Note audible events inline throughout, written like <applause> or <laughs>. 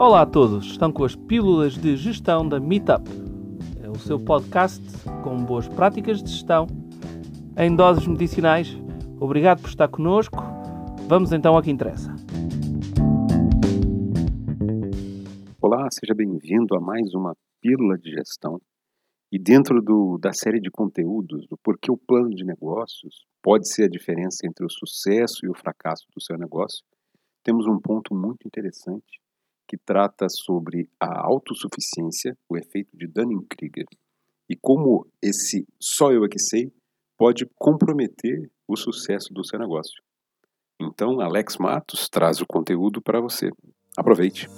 Olá a todos, estão com as pílulas de gestão da Meetup. É o seu podcast com boas práticas de gestão em doses medicinais. Obrigado por estar conosco. Vamos então ao que interessa. Olá, seja bem-vindo a mais uma pílula de gestão. E dentro do, da série de conteúdos do porquê o plano de negócios pode ser a diferença entre o sucesso e o fracasso do seu negócio, temos um ponto muito interessante que trata sobre a autossuficiência, o efeito de Dunning-Kruger, e como esse só eu é que sei pode comprometer o sucesso do seu negócio. Então, Alex Matos traz o conteúdo para você. Aproveite!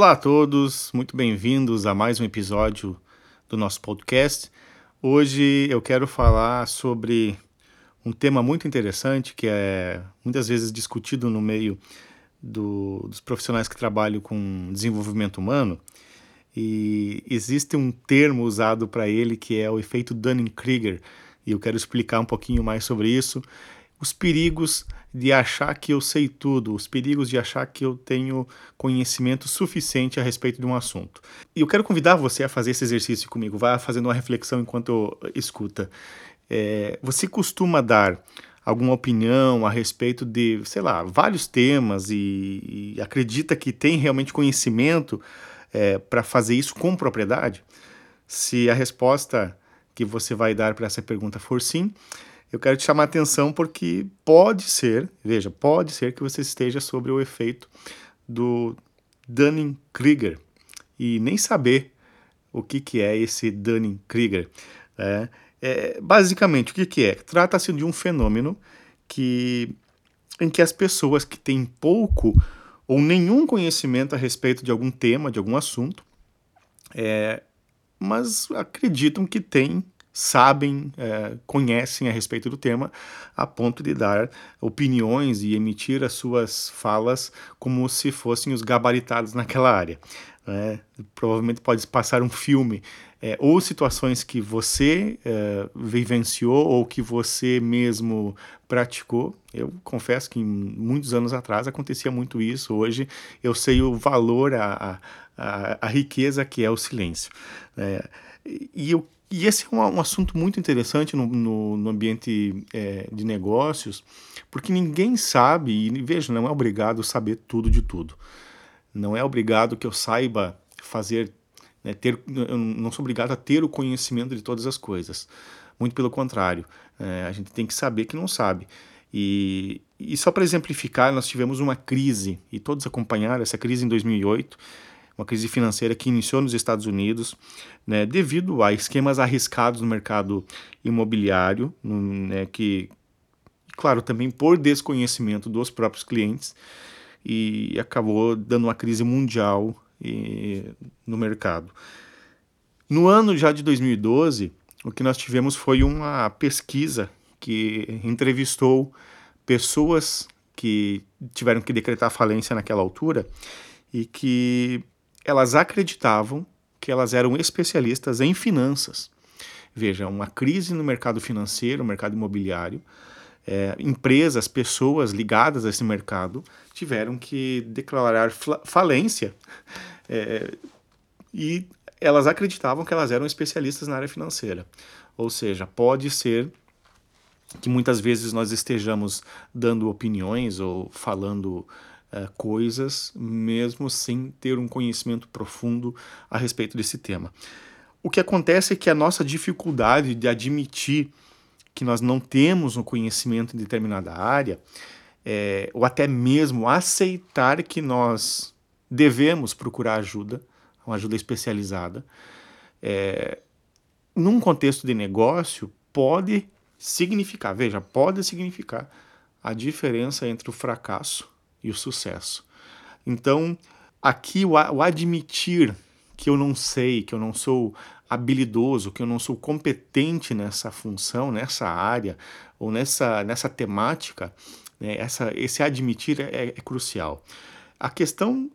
Olá a todos, muito bem-vindos a mais um episódio do nosso podcast. Hoje eu quero falar sobre um tema muito interessante que é muitas vezes discutido no meio do, dos profissionais que trabalham com desenvolvimento humano. E existe um termo usado para ele que é o efeito Dunning-Kruger e eu quero explicar um pouquinho mais sobre isso, os perigos de achar que eu sei tudo, os perigos de achar que eu tenho conhecimento suficiente a respeito de um assunto. E eu quero convidar você a fazer esse exercício comigo, vá fazendo uma reflexão enquanto escuta. É, você costuma dar alguma opinião a respeito de, sei lá, vários temas e, e acredita que tem realmente conhecimento é, para fazer isso com propriedade? Se a resposta que você vai dar para essa pergunta for sim, eu quero te chamar a atenção porque pode ser, veja, pode ser que você esteja sobre o efeito do Dunning-Kruger e nem saber o que, que é esse Dunning-Kruger. Né? É, basicamente, o que, que é? Trata-se de um fenômeno que, em que as pessoas que têm pouco ou nenhum conhecimento a respeito de algum tema, de algum assunto, é, mas acreditam que têm sabem, é, conhecem a respeito do tema, a ponto de dar opiniões e emitir as suas falas como se fossem os gabaritados naquela área. Né? Provavelmente pode passar um filme é, ou situações que você é, vivenciou ou que você mesmo praticou. Eu confesso que muitos anos atrás acontecia muito isso. Hoje eu sei o valor, a, a, a riqueza que é o silêncio. É, e eu e esse é um, um assunto muito interessante no, no, no ambiente é, de negócios, porque ninguém sabe, e veja, não é obrigado saber tudo de tudo. Não é obrigado que eu saiba fazer, né, ter, eu não sou obrigado a ter o conhecimento de todas as coisas. Muito pelo contrário, é, a gente tem que saber que não sabe. E, e só para exemplificar, nós tivemos uma crise, e todos acompanharam essa crise em 2008 uma crise financeira que iniciou nos Estados Unidos, né, devido a esquemas arriscados no mercado imobiliário, né, que, claro, também por desconhecimento dos próprios clientes, e acabou dando uma crise mundial e, no mercado. No ano já de 2012, o que nós tivemos foi uma pesquisa que entrevistou pessoas que tiveram que decretar falência naquela altura e que elas acreditavam que elas eram especialistas em finanças. Veja, uma crise no mercado financeiro, mercado imobiliário, é, empresas, pessoas ligadas a esse mercado tiveram que declarar falência é, e elas acreditavam que elas eram especialistas na área financeira. Ou seja, pode ser que muitas vezes nós estejamos dando opiniões ou falando uh, coisas, mesmo sem ter um conhecimento profundo a respeito desse tema. O que acontece é que a nossa dificuldade de admitir que nós não temos um conhecimento em determinada área, é, ou até mesmo aceitar que nós devemos procurar ajuda, uma ajuda especializada, é, num contexto de negócio, pode significar, veja, pode significar a diferença entre o fracasso e o sucesso. Então, aqui o, o admitir que eu não sei, que eu não sou habilidoso, que eu não sou competente nessa função, nessa área ou nessa, nessa temática, né, essa, esse admitir é, é, crucial. A questão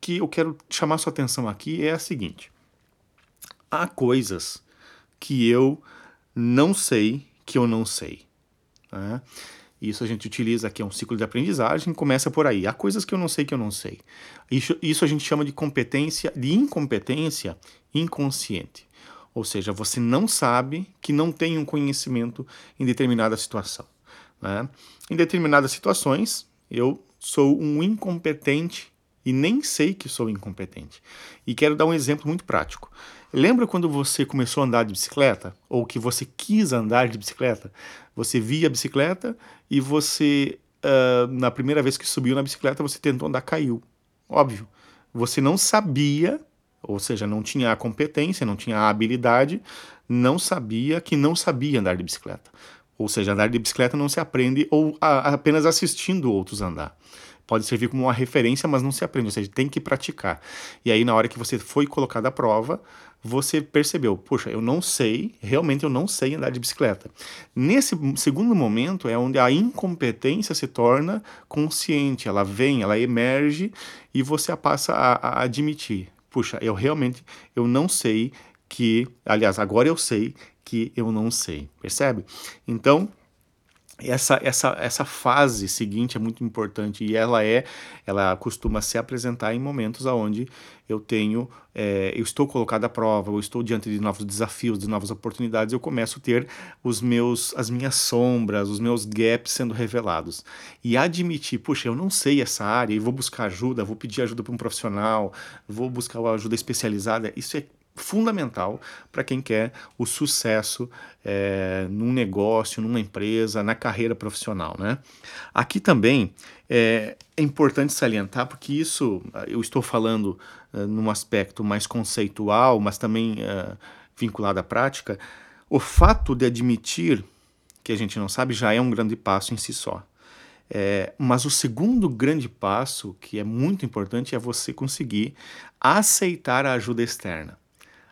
que eu quero chamar sua atenção aqui é a seguinte: há coisas que eu não sei que eu não sei. Né? Isso a gente utiliza aqui, é um ciclo de aprendizagem, começa por aí. Há coisas que eu não sei que eu não sei. Isso, isso a gente chama de competência, de incompetência inconsciente. Ou seja, você não sabe que não tem um conhecimento em determinada situação. Né? Em determinadas situações, eu sou um incompetente e nem sei que sou incompetente. E quero dar um exemplo muito prático. Lembra quando você começou a andar de bicicleta? Ou que você quis andar de bicicleta? Você via a bicicleta e você, uh, na primeira vez que subiu na bicicleta, você tentou andar, caiu. Óbvio. Você não sabia, ou seja, não tinha a competência, não tinha a habilidade, não sabia que não sabia andar de bicicleta. Ou seja, andar de bicicleta não se aprende ou a, apenas assistindo outros andar pode servir como uma referência, mas não se aprende, ou seja, tem que praticar. E aí, na hora que você foi colocado à prova, você percebeu, puxa, eu não sei, realmente eu não sei andar de bicicleta. Nesse segundo momento é onde a incompetência se torna consciente, ela vem, ela emerge e você passa a, a admitir, puxa, eu realmente eu não sei que, aliás, agora eu sei que eu não sei, percebe? Então, essa, essa, essa fase seguinte é muito importante e ela é ela costuma se apresentar em momentos onde eu tenho é, eu estou colocado à prova eu estou diante de novos desafios de novas oportunidades eu começo a ter os meus as minhas sombras os meus gaps sendo revelados. E admitir puxa eu não sei essa área e vou buscar ajuda vou pedir ajuda para um profissional vou buscar uma ajuda especializada isso é fundamental para quem quer o sucesso é, num negócio, numa empresa, na carreira profissional. Né? Aqui também é, é importante salientar, porque isso eu estou falando uh, num aspecto mais conceitual, mas também vinculado à prática, o fato de admitir que a gente não sabe já é um grande passo em si só. É, mas o segundo grande passo, que é muito importante, é você conseguir aceitar a ajuda externa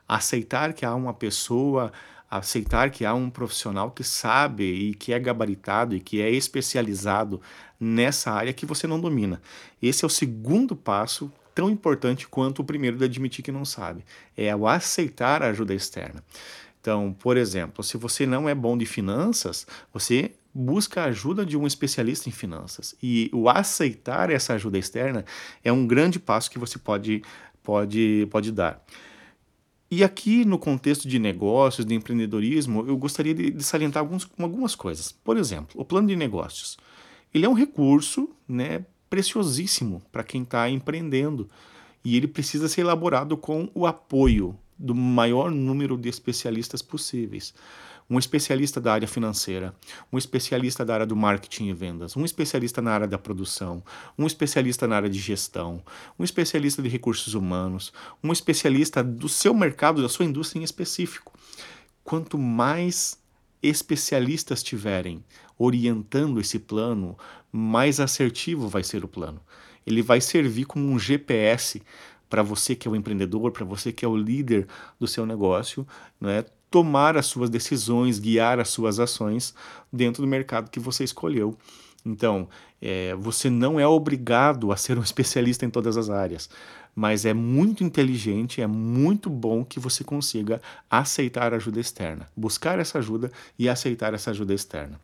aceitar que há uma pessoa, aceitar que há um profissional que sabe e que é gabaritado e que é especializado nessa área que você não domina. Esse é o segundo passo tão importante quanto o primeiro de admitir que não sabe, é o aceitar a ajuda externa. Então, por exemplo, se você não é bom de finanças, você busca a ajuda de um especialista em finanças. E o aceitar essa ajuda externa é um grande passo que você pode, pode, pode dar. E aqui, no contexto de negócios, de empreendedorismo, eu gostaria de, de salientar alguns, algumas coisas. Por exemplo, o plano de negócios. Ele é um recurso né, preciosíssimo para quem está empreendendo e ele precisa ser elaborado com o apoio do maior número de especialistas possíveis um especialista da área financeira, um especialista da área do marketing e vendas, um especialista na área da produção, um especialista na área de gestão, um especialista de recursos humanos, um especialista do seu mercado, da sua indústria em específico. Quanto mais especialistas tiverem orientando esse plano, mais assertivo vai ser o plano. Ele vai servir como um GPS para você que é o empreendedor, para você que é o líder do seu negócio, é? Tomar as suas decisões, guiar as suas ações dentro do mercado que você escolheu. Então, é, você não é obrigado a ser um <laughs> especialista em todas as áreas, mas é muito inteligente, é muito bom que você consiga aceitar ajuda externa, buscar essa ajuda e aceitar essa ajuda externa.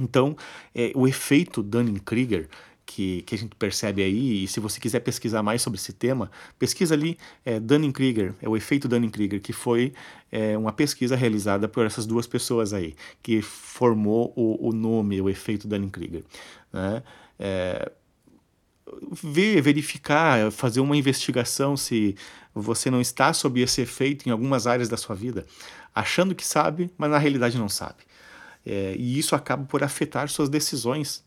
Então, é, o efeito Dunning-Krieger que, que a gente percebe aí, e se você quiser pesquisar mais sobre esse tema, pesquisa ali é, Dunning-Krieger, é o efeito Dunning-Krieger, que foi é, uma pesquisa realizada por essas duas pessoas aí, que formou o, o nome, o efeito Dunning-Krieger. Né? É, ver, verificar, fazer uma investigação se você não está sob esse efeito em algumas áreas da sua vida, achando que sabe, mas na realidade não sabe. É, e isso acaba por afetar suas decisões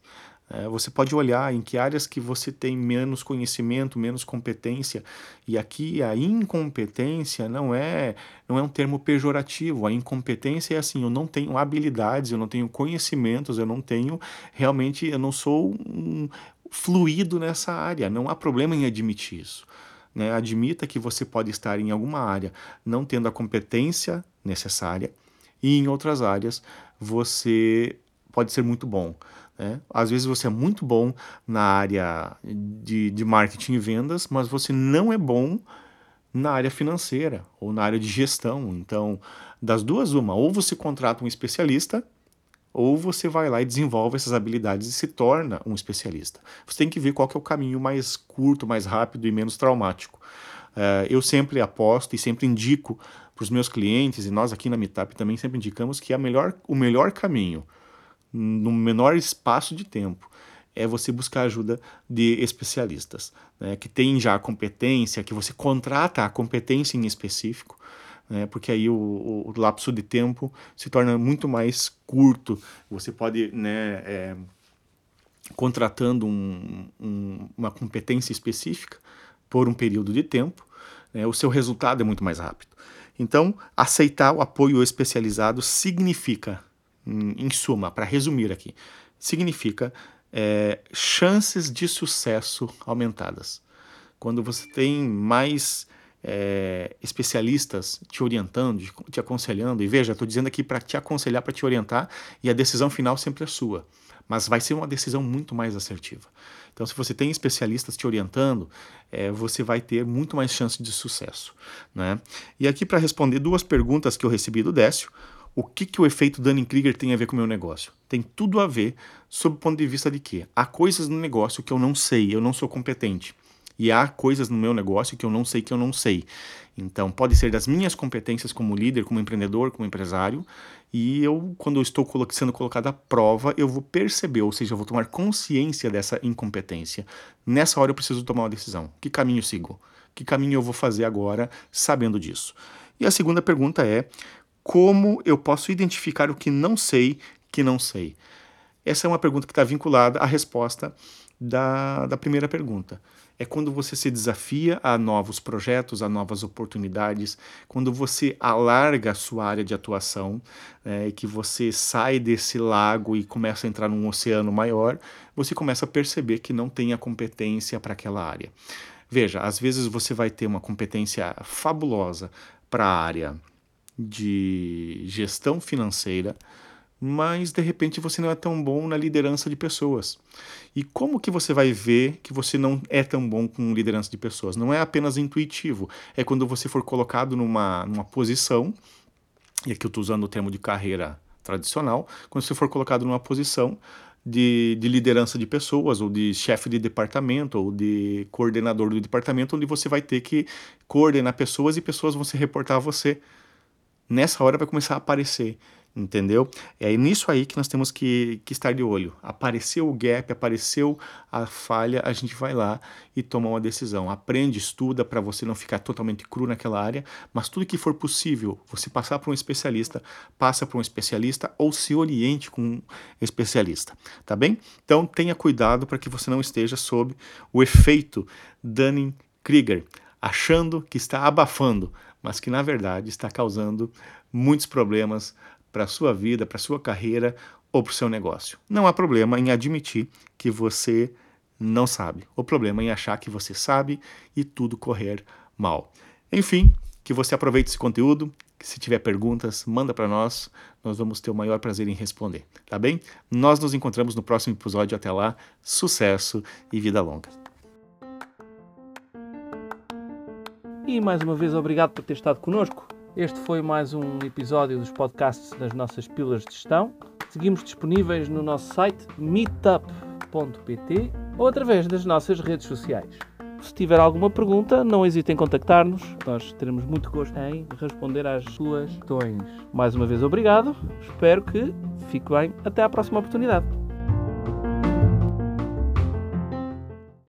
você pode olhar em que áreas que você tem menos conhecimento, menos competência. E aqui a incompetência não é, não é um termo pejorativo. A incompetência é assim, eu não tenho habilidades, eu não tenho conhecimentos, eu não tenho realmente, eu não sou um fluido nessa área. Não há problema em admitir isso. Né? Admita que você pode estar em alguma área não tendo a competência necessária e em outras áreas você pode ser muito bom. Né? Às vezes você é muito bom na área de, de marketing e vendas, mas você não é bom na área financeira ou na área de gestão. Então, das duas, uma, ou você contrata um especialista, ou você vai lá e desenvolve essas habilidades e se torna um especialista. Você tem que ver qual que é o caminho mais curto, mais rápido e menos traumático. Uh, eu sempre aposto e sempre indico para os meus clientes, e nós aqui na Meetup também sempre indicamos que a melhor, o melhor caminho, no menor espaço de tempo, é você buscar ajuda de especialistas, né, que têm já a competência, que você contrata a competência em específico, né, porque aí o, o, lapso de tempo se torna muito mais curto. Você pode, né, é, contratando um, um, uma competência específica por um período de tempo, né, o seu resultado é muito mais rápido. Então, aceitar o apoio especializado significa, em, suma, para resumir aqui, significa é, chances de sucesso aumentadas. Quando você tem mais é, especialistas te orientando, te aconselhando, e veja, estou dizendo aqui para te aconselhar, para te orientar, e a decisão final sempre é sua, mas vai ser uma decisão muito mais assertiva. Então, se você tem especialistas te orientando, é, você vai ter muito mais chance de sucesso. Né? E aqui, para responder duas perguntas que eu recebi do Décio, o que, que o efeito Dunning-Krieger tem a ver com o meu negócio? Tem tudo a ver sob o ponto de vista de que há coisas no negócio que eu não sei, eu não sou competente. E há coisas no meu negócio que eu não sei que eu não sei. Então, pode ser das minhas competências como líder, como empreendedor, como empresário, e eu, quando eu estou sendo colocado à prova, eu vou perceber, ou seja, eu vou tomar consciência dessa incompetência. Nessa hora eu preciso tomar uma decisão. Que caminho sigo? Que caminho eu vou fazer agora sabendo disso? E a segunda pergunta é: como eu posso identificar o que não sei que não sei? Essa é uma pergunta que está vinculada à resposta da, da primeira pergunta. É quando você se desafia a novos projetos, a novas oportunidades, quando você alarga a sua área de atuação, é, que você sai desse lago e começa a entrar num oceano maior, você começa a perceber que não tem a competência para aquela área. Veja, às vezes você vai ter uma competência fabulosa para a área de gestão financeira, mas de repente você não é tão bom na liderança de pessoas. E como que você vai ver que você não é tão bom com liderança de pessoas? Não é apenas intuitivo, é quando você for colocado numa, numa posição, e aqui eu estou usando o termo de carreira tradicional, quando você for colocado numa posição de, de, liderança de pessoas, ou de chefe de departamento, ou de coordenador do departamento, onde você vai ter que coordenar pessoas e pessoas vão se reportar a você nessa hora vai começar a aparecer, entendeu? É nisso aí que nós temos que, que estar de olho. Apareceu o gap, apareceu a falha, a gente vai lá e toma uma decisão. Aprende, estuda para você não ficar totalmente cru naquela área, mas tudo que for possível, você passar para um especialista, passa para um especialista ou se oriente com um especialista, tá bem? Então tenha cuidado para que você não esteja sob o efeito Dunning-Krieger, achando que está abafando mas que na verdade está causando muitos problemas para a sua vida, para a sua carreira ou para o seu negócio. Não há problema em admitir que você não sabe. O problema é em achar que você sabe e tudo correr mal. Enfim, que você aproveite esse conteúdo. Se tiver perguntas, manda para nós. Nós vamos ter o maior prazer em responder, tá bem? Nós nos encontramos no próximo episódio. Até lá, sucesso e vida longa. E mais uma vez, obrigado por ter estado connosco. Este foi mais um episódio dos podcasts das nossas pílulas de gestão. Seguimos disponíveis no nosso site meetup.pt ou através das nossas redes sociais. Se tiver alguma pergunta, não hesite em contactar-nos. Nós teremos muito gosto em responder às suas questões. Mais uma vez, obrigado. Espero que fique bem. Até à próxima oportunidade.